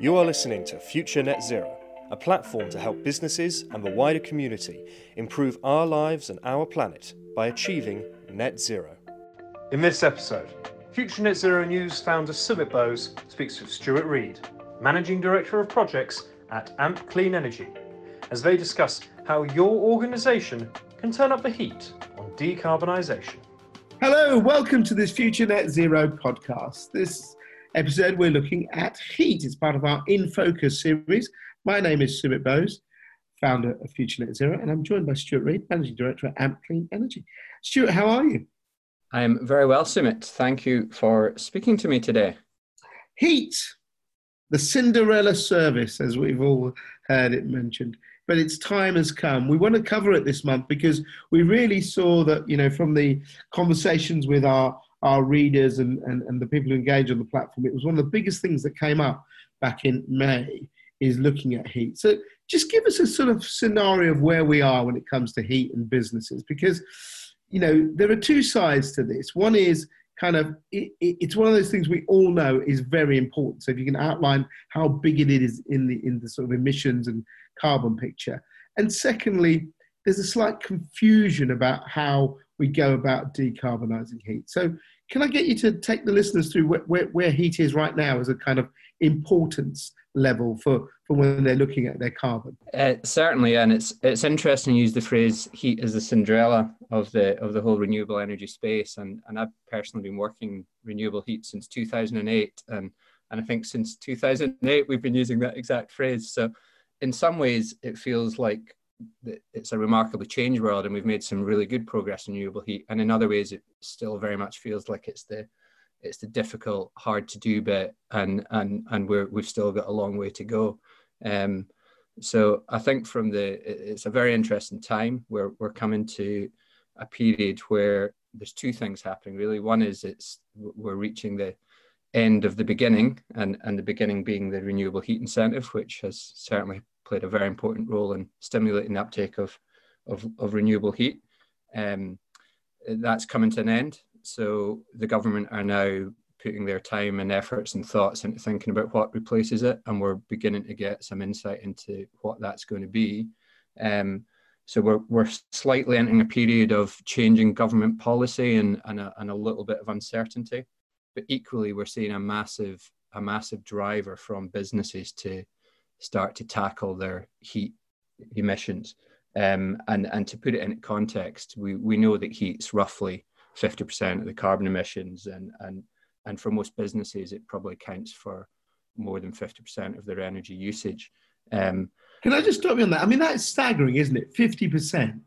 You are listening to Future Net Zero, a platform to help businesses and the wider community improve our lives and our planet by achieving net zero. In this episode, Future Net Zero News founder Sumit Bose speaks with Stuart Reid, Managing Director of Projects at AMP Clean Energy, as they discuss how your organisation can turn up the heat on decarbonisation. Hello, welcome to this Future Net Zero podcast. This episode, we're looking at heat. It's part of our In Focus series. My name is Sumit Bose, founder of Future Net Zero, and I'm joined by Stuart Reid, Managing Director at AMP Clean Energy. Stuart, how are you? I am very well, Sumit. Thank you for speaking to me today. Heat, the Cinderella service, as we've all heard it mentioned. But its time has come. We want to cover it this month because we really saw that, you know, from the conversations with our our readers and, and, and the people who engage on the platform. It was one of the biggest things that came up back in May is looking at heat. So just give us a sort of scenario of where we are when it comes to heat and businesses, because you know there are two sides to this. One is kind of it, it, it's one of those things we all know is very important. So if you can outline how big it is in the in the sort of emissions and carbon picture, and secondly, there's a slight confusion about how we go about decarbonising heat. So, can I get you to take the listeners through where, where, where, heat is right now as a kind of importance level for, for when they're looking at their carbon? Uh, certainly, and it's it's interesting to use the phrase "heat as the Cinderella" of the of the whole renewable energy space. And and I've personally been working renewable heat since 2008, and and I think since 2008 we've been using that exact phrase. So, in some ways, it feels like it's a remarkably changed world and we've made some really good progress in renewable heat. And in other ways it still very much feels like it's the it's the difficult hard to do bit and and and we're we've still got a long way to go. Um, so i think from the it's a very interesting time where we're coming to a period where there's two things happening really. One is it's we're reaching the end of the beginning and and the beginning being the renewable heat incentive which has certainly played a very important role in stimulating the uptake of, of, of renewable heat. Um, that's coming to an end. So the government are now putting their time and efforts and thoughts into thinking about what replaces it, and we're beginning to get some insight into what that's going to be. Um, so we're, we're slightly entering a period of changing government policy and, and, a, and a little bit of uncertainty, but equally we're seeing a massive a massive driver from businesses to start to tackle their heat emissions. Um, and, and to put it in context, we, we know that heat's roughly 50% of the carbon emissions, and, and, and for most businesses, it probably counts for more than 50% of their energy usage. Um, Can I just stop you on that? I mean, that's staggering, isn't it? 50%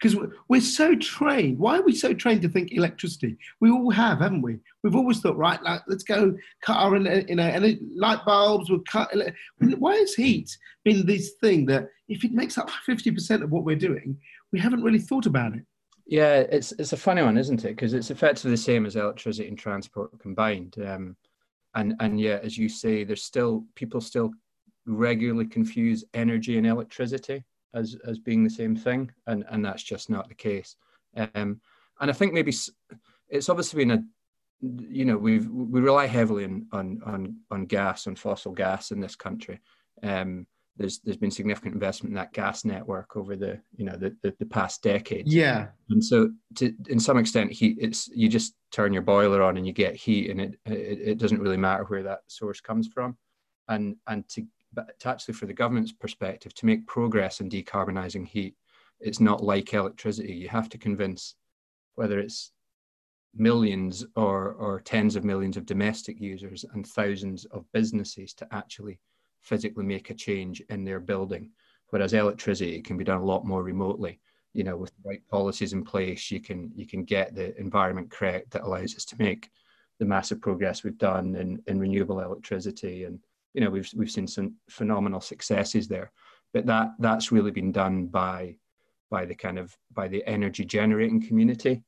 because we're so trained. Why are we so trained to think electricity? We all have, haven't we? We've always thought, right, like, let's go cut our you know, and light bulbs will cut. Why has heat been this thing that if it makes up 50% of what we're doing, we haven't really thought about it? Yeah, it's it's a funny one, isn't it? Because it's effectively the same as electricity and transport combined. Um, and and yet, as you say, there's still people still regularly confuse energy and electricity as as being the same thing, and and that's just not the case. Um, and I think maybe it's obviously been a you know we've we rely heavily on on on on gas on fossil gas in this country. Um, there's there's been significant investment in that gas network over the you know the the, the past decade. Yeah, and so to in some extent, heat it's you just turn your boiler on and you get heat, and it it, it doesn't really matter where that source comes from, and and to but actually for the government's perspective, to make progress in decarbonising heat, it's not like electricity. You have to convince whether it's millions or, or tens of millions of domestic users and thousands of businesses to actually physically make a change in their building. Whereas electricity can be done a lot more remotely. You know, with the right policies in place, you can you can get the environment correct that allows us to make the massive progress we've done in, in renewable electricity and you know we've we've seen some phenomenal successes there. But that that's really been done by by the kind of by the energy generating community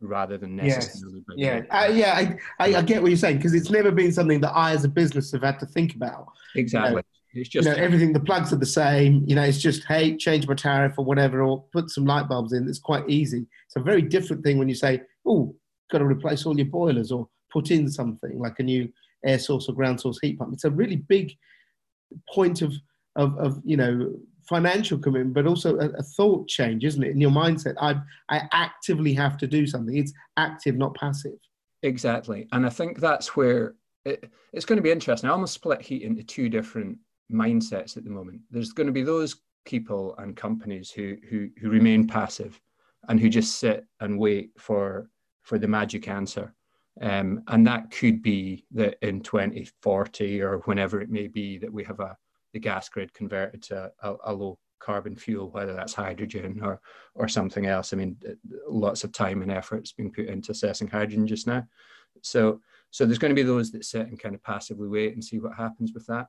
rather than necessarily yes. yeah. uh, yeah I, I, I, get what you're saying because it's never been something that i as a business have had to think about. Exactly. You know, it's just you know, everything the plugs are the same. You know it's just hey change my tariff or whatever or put some light bulbs in. It's quite easy. It's a very different thing when you say oh got to replace all your boilers or put in something like a new air source or ground source heat pump. It's a really big point of, of, of you know, financial commitment, but also a, a, thought change, isn't it? In your mindset, I, I actively have to do something. It's active, not passive. Exactly. And I think that's where it, it's going to be interesting. I almost split heat into two different mindsets at the moment. There's going to be those people and companies who who who remain passive and who just sit and wait for for the magic answer. Um, and that could be that in 2040 or whenever it may be that we have a the gas grid converted to a, a low carbon fuel, whether that's hydrogen or or something else. I mean, lots of time and effort's being put into assessing hydrogen just now. So so there's going to be those that sit and kind of passively wait and see what happens with that,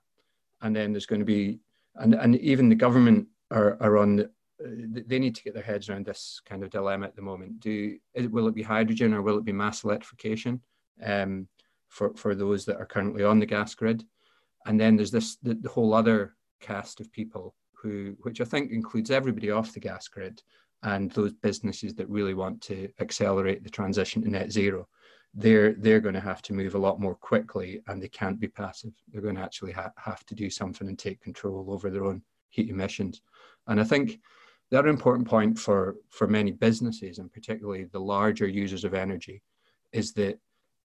and then there's going to be and and even the government are are on. The, they need to get their heads around this kind of dilemma at the moment. Do will it be hydrogen or will it be mass electrification um, for for those that are currently on the gas grid? And then there's this the, the whole other cast of people who, which I think includes everybody off the gas grid and those businesses that really want to accelerate the transition to net zero they're they're going to have to move a lot more quickly and they can't be passive they're going to actually ha- have to do something and take control over their own heat emissions and i think the other important point for for many businesses and particularly the larger users of energy is that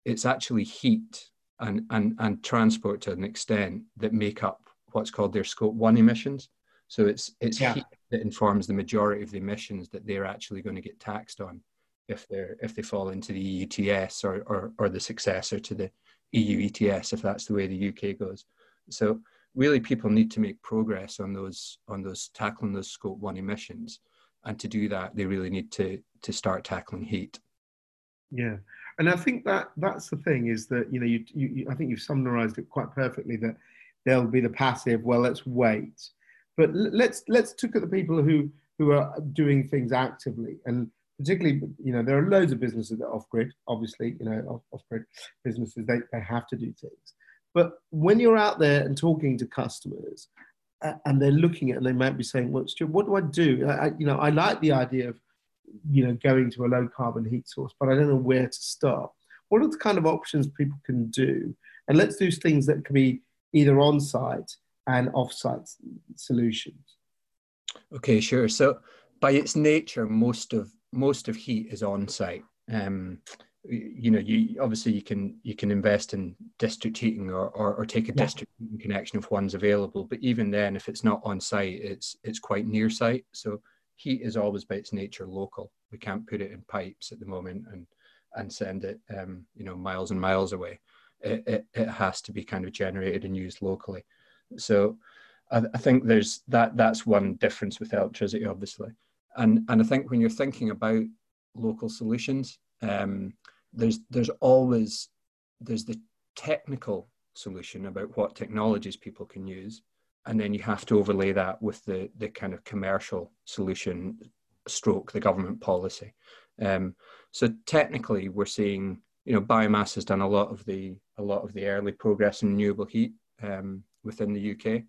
it's actually heat and and and transport to an extent that make up what's called their scope one emissions so it's it's yeah. heat that informs the majority of the emissions that they're actually going to get taxed on if they're if they fall into the EU ETS or, or, or the successor to the EU ETS if that's the way the UK goes. So really people need to make progress on those on those tackling those scope one emissions. And to do that they really need to to start tackling heat. Yeah. And I think that that's the thing is that you know you, you, I think you've summarized it quite perfectly that there'll be the passive well let's wait but let's let's look at the people who who are doing things actively and particularly, you know, there are loads of businesses that off grid, obviously, you know, off grid businesses, they, they have to do things. But when you're out there and talking to customers uh, and they're looking at, and they might be saying, well, Stuart, what do I do? I, you know, I like the idea of, you know, going to a low carbon heat source, but I don't know where to start. What are the kind of options people can do? And let's do things that can be either on site and off site solutions. Okay, sure. So, by its nature, most of most of heat is on site. Um, you know, you obviously you can you can invest in district heating or or, or take a yeah. district heating connection if one's available. But even then, if it's not on site, it's it's quite near site. So heat is always by its nature local. We can't put it in pipes at the moment and and send it um, you know miles and miles away. It, it, it has to be kind of generated and used locally. So I, I think there's that that's one difference with electricity, obviously and and I think when you're thinking about local solutions, um, there's there's always there's the technical solution about what technologies people can use, and then you have to overlay that with the the kind of commercial solution, stroke the government policy. Um, so technically, we're seeing you know biomass has done a lot of the a lot of the early progress in renewable heat um, within the UK.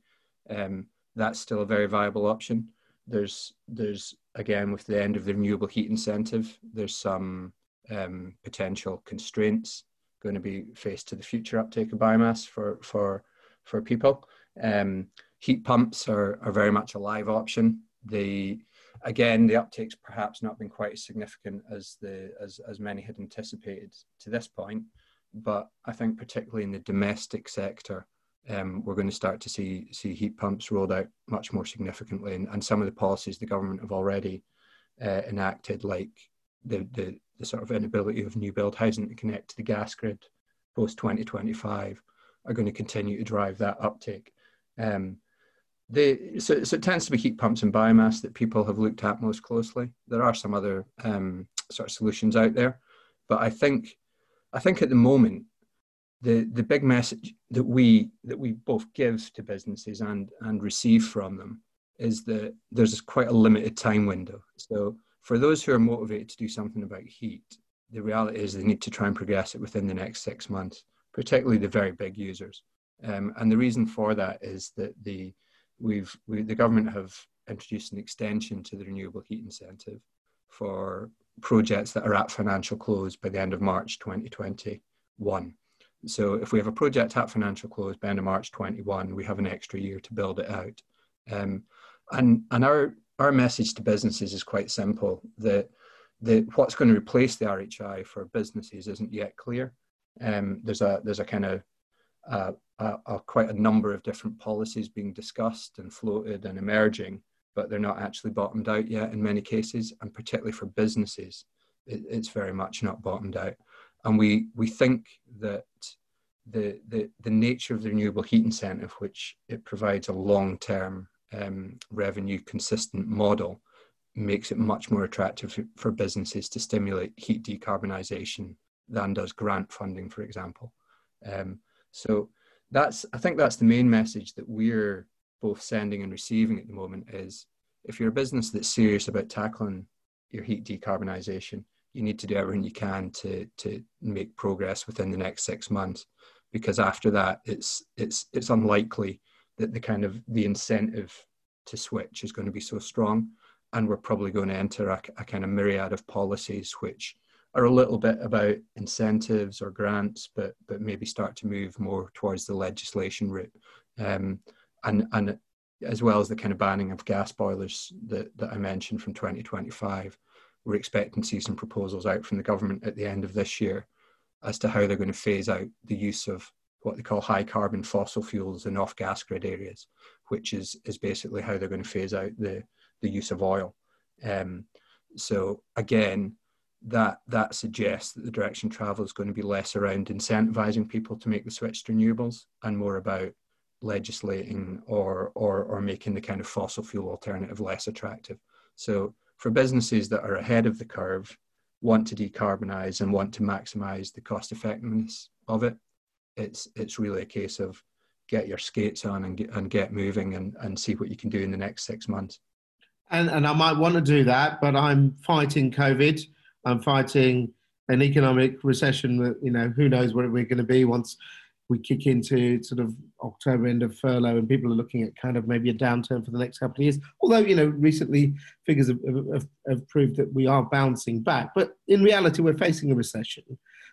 Um, that's still a very viable option. There's there's again, with the end of the renewable heat incentive, there's some um, potential constraints going to be faced to the future uptake of biomass for for for people. Um, heat pumps are, are very much a live option. The again, the uptake's perhaps not been quite as significant as the as as many had anticipated to this point, but I think particularly in the domestic sector, um, we're going to start to see see heat pumps rolled out much more significantly, and, and some of the policies the government have already uh, enacted, like the, the the sort of inability of new build housing to connect to the gas grid post 2025, are going to continue to drive that uptake. Um, they, so, so it tends to be heat pumps and biomass that people have looked at most closely. There are some other um, sort of solutions out there, but I think I think at the moment the the big message that we that we both give to businesses and and receive from them is that there's quite a limited time window. So for those who are motivated to do something about heat, the reality is they need to try and progress it within the next six months, particularly the very big users. Um, and the reason for that is that the we've we, the government have introduced an extension to the renewable heat incentive for projects that are at financial close by the end of March 2021. So if we have a project at financial close by end of March 21, we have an extra year to build it out. Um, and and our our message to businesses is quite simple. That what's going to replace the RHI for businesses isn't yet clear. Um, there's a there's a kind of uh, a, a quite a number of different policies being discussed and floated and emerging, but they're not actually bottomed out yet in many cases, and particularly for businesses, it, it's very much not bottomed out. And we we think that the the the nature of the renewable heat incentive, which it provides a long term um, revenue consistent model, makes it much more attractive for, businesses to stimulate heat decarbonisation than does grant funding, for example. Um, so that's I think that's the main message that we're both sending and receiving at the moment is if you're a business that's serious about tackling your heat decarbonisation, you need to do everything you can to to make progress within the next six months, because after that, it's it's it's unlikely that the kind of the incentive to switch is going to be so strong, and we're probably going to enter a, a kind of myriad of policies which are a little bit about incentives or grants, but but maybe start to move more towards the legislation route, um, and and as well as the kind of banning of gas boilers that, that I mentioned from 2025. We're expecting to see some proposals out from the government at the end of this year as to how they're going to phase out the use of what they call high carbon fossil fuels in off gas grid areas, which is, is basically how they're going to phase out the, the use of oil. Um, so again, that that suggests that the direction travel is going to be less around incentivizing people to make the switch to renewables and more about legislating or or or making the kind of fossil fuel alternative less attractive. So for businesses that are ahead of the curve, want to decarbonize and want to maximize the cost effectiveness of it, it's it's really a case of get your skates on and get, and get moving and, and see what you can do in the next six months. And and I might want to do that, but I'm fighting COVID. I'm fighting an economic recession that you know who knows what we're going to be once we kick into sort of October end of furlough and people are looking at kind of maybe a downturn for the next couple of years. Although, you know, recently figures have, have, have, proved that we are bouncing back. But in reality, we're facing a recession.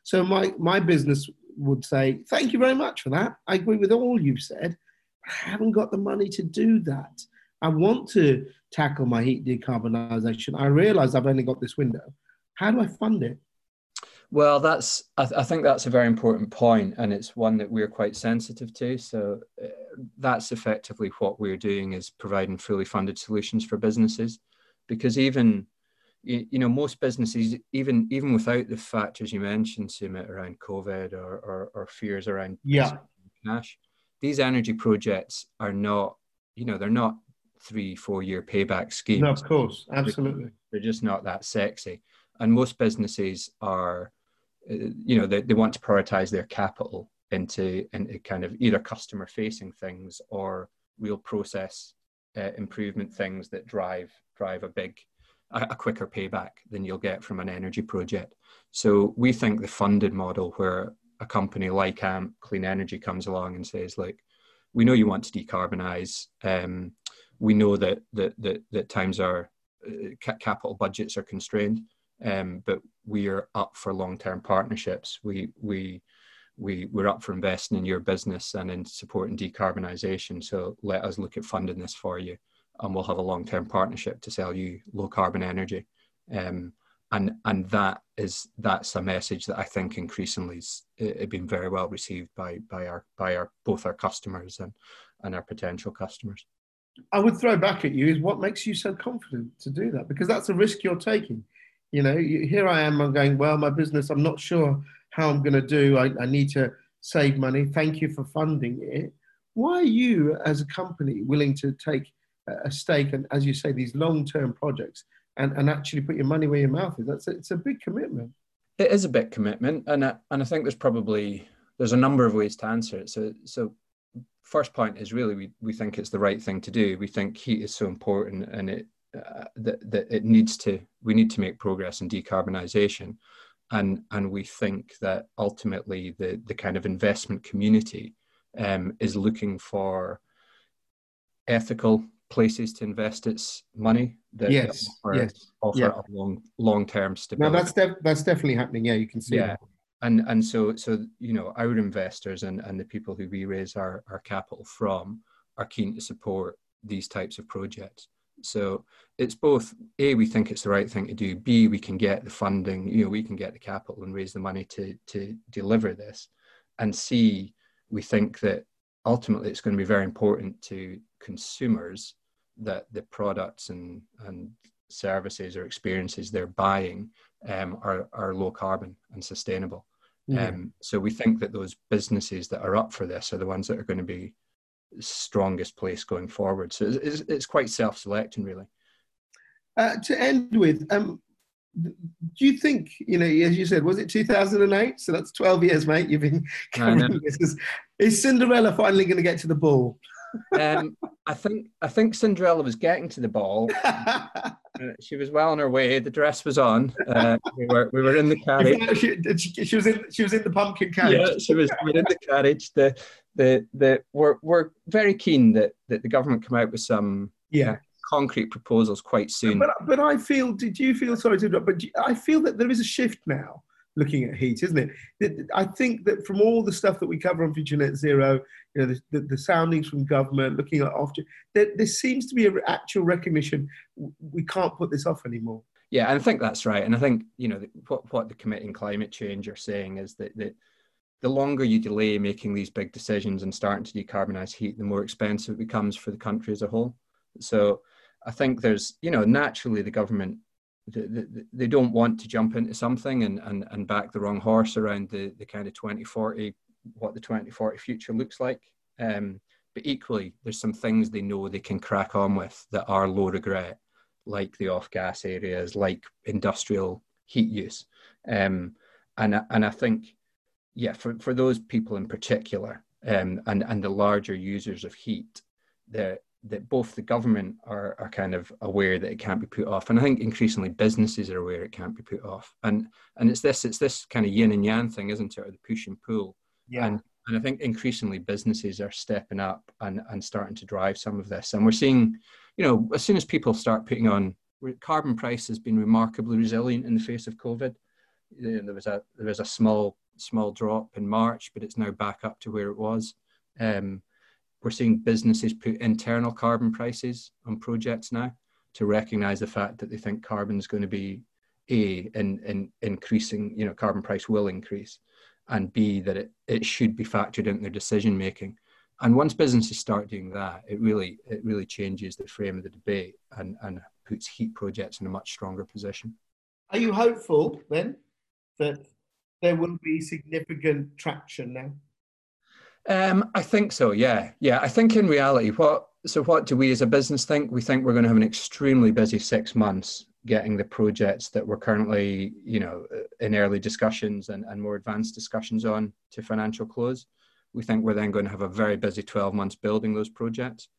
So my, my business would say, thank you very much for that. I agree with all you've said. I haven't got the money to do that. I want to tackle my heat decarbonisation. I realise I've only got this window. How do I fund it? Well, that's I, th- I, think that's a very important point, and it's one that we're quite sensitive to. So uh, that's effectively what we're doing is providing fully funded solutions for businesses, because even you, you know most businesses, even even without the factors you mentioned, Sumit, around COVID or, or, or fears around yeah. cash, these energy projects are not you know they're not three four year payback schemes. No, of course, absolutely. They're, they're just not that sexy, and most businesses are uh, you know they, they want to prioritize their capital into into kind of either customer facing things or real process uh, improvement things that drive drive a big a, quicker payback than you'll get from an energy project so we think the funded model where a company like amp clean energy comes along and says like we know you want to decarbonize um, we know that that that, that times are uh, capital budgets are constrained um, but we are up for long-term partnerships. We we we we're up for investing in your business and in supporting decarbonisation. So let us look at funding this for you, and we'll have a long-term partnership to sell you low-carbon energy. Um, and and that is that's a message that I think increasingly is it, been very well received by by our by our both our customers and and our potential customers. I would throw back at you is what makes you so confident to do that because that's a risk you're taking you know, here I am, I'm going, well, my business, I'm not sure how I'm going to do. I, I need to save money. Thank you for funding it. Why are you, as a company, willing to take a stake and, as you say, these long term projects and, and actually put your money where your mouth is? That's a, it's a big commitment. It is a big commitment, and I, and I think there's probably there's a number of ways to answer it. So so first point is really we, we think it's the right thing to do. We think heat is so important and it uh, that, that it needs to we need to make progress in decarbonisation and and we think that ultimately the the kind of investment community um, is looking for ethical places to invest its money that, yes, offer, yes, offer yeah. a long long term stability. No, that's def- that's definitely happening. Yeah, you can see. Yeah, and and so so you know our investors and and the people who we raise our our capital from are keen to support these types of projects so it's both a we think it's the right thing to do b we can get the funding you know we can get the capital and raise the money to to deliver this and c we think that ultimately it's going to be very important to consumers that the products and and services or experiences they're buying um, are, are low carbon and sustainable. Yeah. Um, so we think that those businesses that are up for this are the ones that are going to be strongest place going forward. So it's, it's quite self-selecting, really. Uh, to end with, um, do you think you know, as you said, was it 2008? So that's 12 years, mate. You've been covering this. Is, is Cinderella finally going to get to the ball? Um, I think I think Cinderella was getting to the ball. uh, she was well on her way. The dress was on. Uh, we were we were in the carriage. She, she, was in she was in the pumpkin carriage. Yeah, she was we in the carriage. The the the we're we're very keen that that the government come out with some yeah. Uh, concrete proposals quite soon. But but I feel. Did you feel sorry to interrupt? But I feel that there is a shift now looking at heat, isn't it? I think that from all the stuff that we cover on Future Net Zero, you know, the, the, the soundings from government, looking at after. there, there seems to be an actual recognition we can't put this off anymore. Yeah, and I think that's right. And I think you know what what the committee on climate change are saying is that that the longer you delay making these big decisions and starting to decarbonize heat, the more expensive it becomes for the country as a whole. So I think there's you know naturally the government they, don't want to jump into something and, and, and back the wrong horse around the, the kind of 2040, what the 2040 future looks like. Um, but equally, there's some things they know they can crack on with that are low regret, like the off gas areas, like industrial heat use. Um, and, and I think, yeah, for, for those people in particular, um, and, and the larger users of heat, the, that both the government are, are kind of aware that it can't be put off and i think increasingly businesses are aware it can't be put off and and it's this it's this kind of yin and yang thing isn't it or the push and pull yeah. And and i think increasingly businesses are stepping up and and starting to drive some of this. And we're seeing you know as soon as people start putting on carbon price has been remarkably resilient in the face of covid. There was a there was a small small drop in march but it's now back up to where it was. Um, we're seeing businesses put internal carbon prices on projects now to recognize the fact that they think carbon is going to be a in, in increasing you know carbon price will increase and b that it, it should be factored into their decision making and once businesses start doing that it really it really changes the frame of the debate and and puts heat projects in a much stronger position are you hopeful then that there will be significant traction now um, I think so. Yeah, yeah. I think in reality, what so what do we as a business think? We think we're going to have an extremely busy six months getting the projects that we're currently, you know, uh, in early discussions and, and more advanced discussions on to financial close. We think we're then going to have a very busy 12 months building those projects.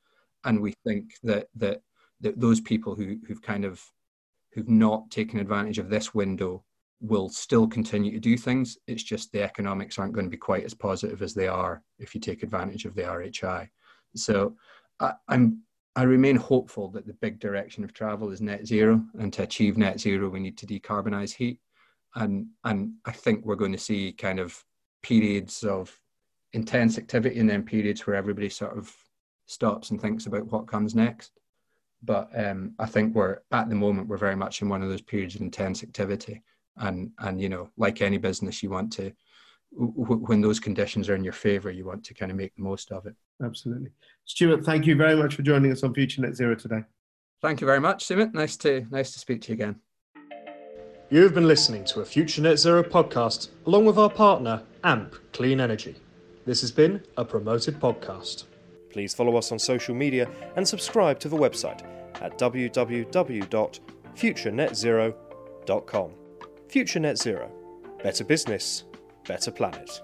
And we think that that, that those people who, who've kind of who've not taken advantage of this window will still continue to do things. It's just the economics aren't going to be quite as positive as they are if you take advantage of the RHI. So I, I'm I remain hopeful that the big direction of travel is net zero, and to achieve net zero, we need to decarbonize heat. And and I think we're going to see kind of periods of intense activity and then periods where everybody sort of stops and thinks about what comes next. But um, I think we're at the moment we're very much in one of those periods of intense activity and and you know like any business you want to when those conditions are in your favor you want to kind of make the most of it. Absolutely. Stuart thank you very much for joining us on future net zero today. Thank you very much Sumit. nice to nice to speak to you again. You have been listening to a future net zero podcast along with our partner amp clean energy. This has been a promoted podcast. Please follow us on social media and subscribe to the website at www.futurenetzero.com Future Net Zero. Better business, better planet.